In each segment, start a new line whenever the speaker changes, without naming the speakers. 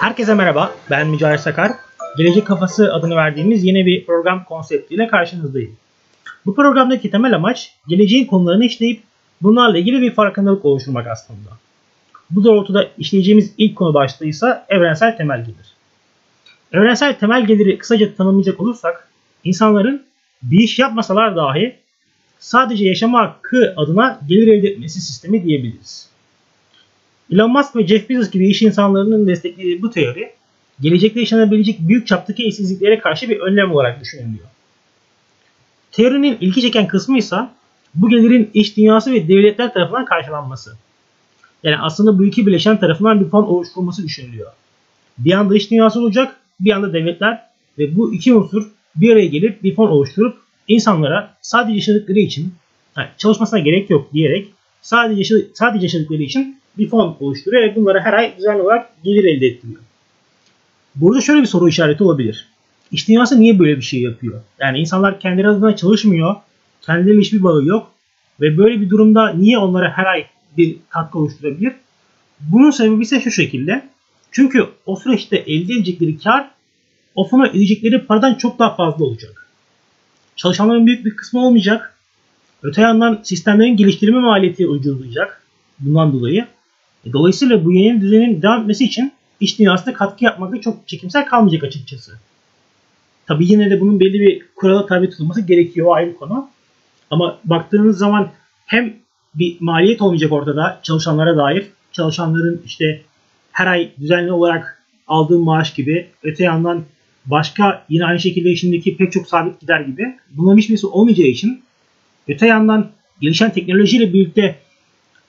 Herkese merhaba, ben Mücahit Sakar. Gelecek Kafası adını verdiğimiz yeni bir program konseptiyle karşınızdayım. Bu programdaki temel amaç geleceğin konularını işleyip bunlarla ilgili bir farkındalık oluşturmak aslında. Bu doğrultuda işleyeceğimiz ilk konu başlığı ise evrensel temel gelir. Evrensel temel geliri kısaca tanımlayacak olursak, insanların bir iş yapmasalar dahi sadece yaşama hakkı adına gelir elde etmesi sistemi diyebiliriz. Elon Musk ve Jeff Bezos gibi iş insanlarının desteklediği bu teori, gelecekte yaşanabilecek büyük çaptaki eşsizliklere karşı bir önlem olarak düşünülüyor. Teorinin ilgi çeken kısmı ise bu gelirin iş dünyası ve devletler tarafından karşılanması. Yani aslında bu iki bileşen tarafından bir fon oluşturulması düşünülüyor. Bir anda iş dünyası olacak, bir anda devletler ve bu iki unsur bir araya gelip bir fon oluşturup insanlara sadece yaşadıkları için yani çalışmasına gerek yok diyerek sadece, sadece yaşadıkları için bir fon oluşturuyor ve bunlara her ay düzenli olarak gelir elde ettiriyor. Burada şöyle bir soru işareti olabilir. İş dünyası niye böyle bir şey yapıyor? Yani insanlar kendileri adına çalışmıyor, kendilerine hiçbir bağı yok ve böyle bir durumda niye onlara her ay bir katkı oluşturabilir? Bunun sebebi ise şu şekilde. Çünkü o süreçte elde edecekleri kar o fona ödeyecekleri paradan çok daha fazla olacak. Çalışanların büyük bir kısmı olmayacak. Öte yandan sistemlerin geliştirme maliyeti ucuzlayacak. Bundan dolayı. E, dolayısıyla bu yeni düzenin devam etmesi için iş dünyasında katkı yapmakta çok çekimsel kalmayacak açıkçası. Tabi yine de bunun belli bir kurala tabi tutulması gerekiyor ayrı konu. Ama baktığınız zaman hem bir maliyet olmayacak ortada çalışanlara dair. Çalışanların işte her ay düzenli olarak aldığı maaş gibi öte yandan başka yine aynı şekilde işindeki pek çok sabit gider gibi bunların hiçbirisi olmayacağı için öte yandan gelişen teknolojiyle birlikte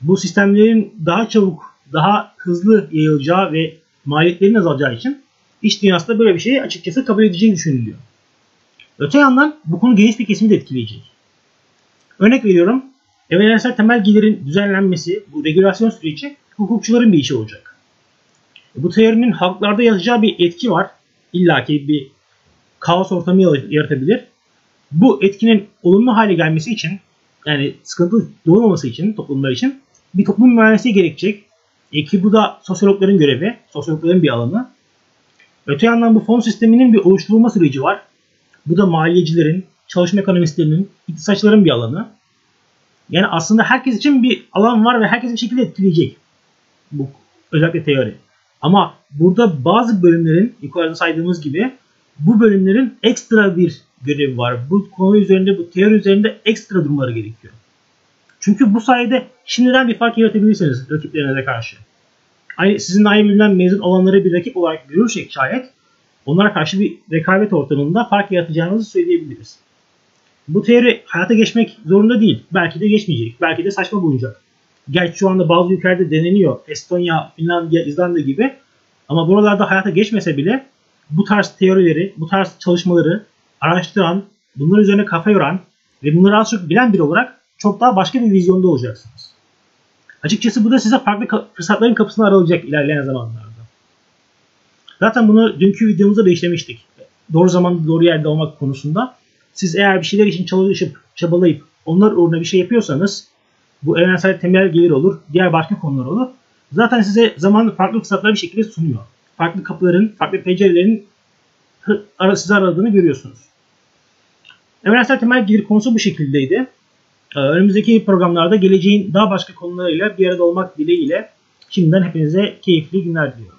bu sistemlerin daha çabuk, daha hızlı yayılacağı ve maliyetlerin azalacağı için iş dünyasında böyle bir şeyi açıkçası kabul edeceğini düşünülüyor. Öte yandan bu konu geniş bir kesimi de etkileyecek. Örnek veriyorum, evrensel temel gelirin düzenlenmesi, bu regülasyon süreci hukukçuların bir işi olacak. Bu teorinin halklarda yazacağı bir etki var. İlla ki bir kaos ortamı yaratabilir. Bu etkinin olumlu hale gelmesi için yani sıkıntı doğmaması için toplumlar için bir toplum mühendisliği gerekecek. E ki bu da sosyologların görevi, sosyologların bir alanı. Öte yandan bu fon sisteminin bir oluşturulma süreci var. Bu da maliyecilerin, çalışma ekonomistlerinin, iktisatçıların bir alanı. Yani aslında herkes için bir alan var ve herkes bir şekilde etkileyecek. Bu özellikle teori. Ama burada bazı bölümlerin yukarıda saydığımız gibi bu bölümlerin ekstra bir görevi var. Bu konu üzerinde, bu teori üzerinde ekstra durumları gerekiyor. Çünkü bu sayede şimdiden bir fark yaratabilirsiniz rakiplerinize karşı. Aynı, sizin aynı mezun olanları bir rakip olarak görürsek şayet onlara karşı bir rekabet ortamında fark yaratacağınızı söyleyebiliriz. Bu teori hayata geçmek zorunda değil. Belki de geçmeyecek. Belki de saçma bulunacak. Gerçi şu anda bazı ülkelerde deneniyor. Estonya, Finlandiya, İzlanda gibi. Ama buralarda hayata geçmese bile bu tarz teorileri, bu tarz çalışmaları araştıran, bunların üzerine kafa yoran ve bunları az çok bilen biri olarak çok daha başka bir vizyonda olacaksınız. Açıkçası bu da size farklı fırsatların kapısını aralayacak ilerleyen zamanlarda. Zaten bunu dünkü videomuzda da işlemiştik. Doğru zamanda doğru yerde olmak konusunda. Siz eğer bir şeyler için çalışıp çabalayıp onlar uğruna bir şey yapıyorsanız bu evrensel temel gelir olur, diğer başka konular olur. Zaten size zamanlı farklı fırsatlar bir şekilde sunuyor. Farklı kapıların, farklı pencerelerin sizi aradığını görüyorsunuz. Evrensel temel gelir konusu bu şekildeydi. Ee, önümüzdeki programlarda geleceğin daha başka konularıyla bir arada olmak dileğiyle şimdiden hepinize keyifli günler diliyorum.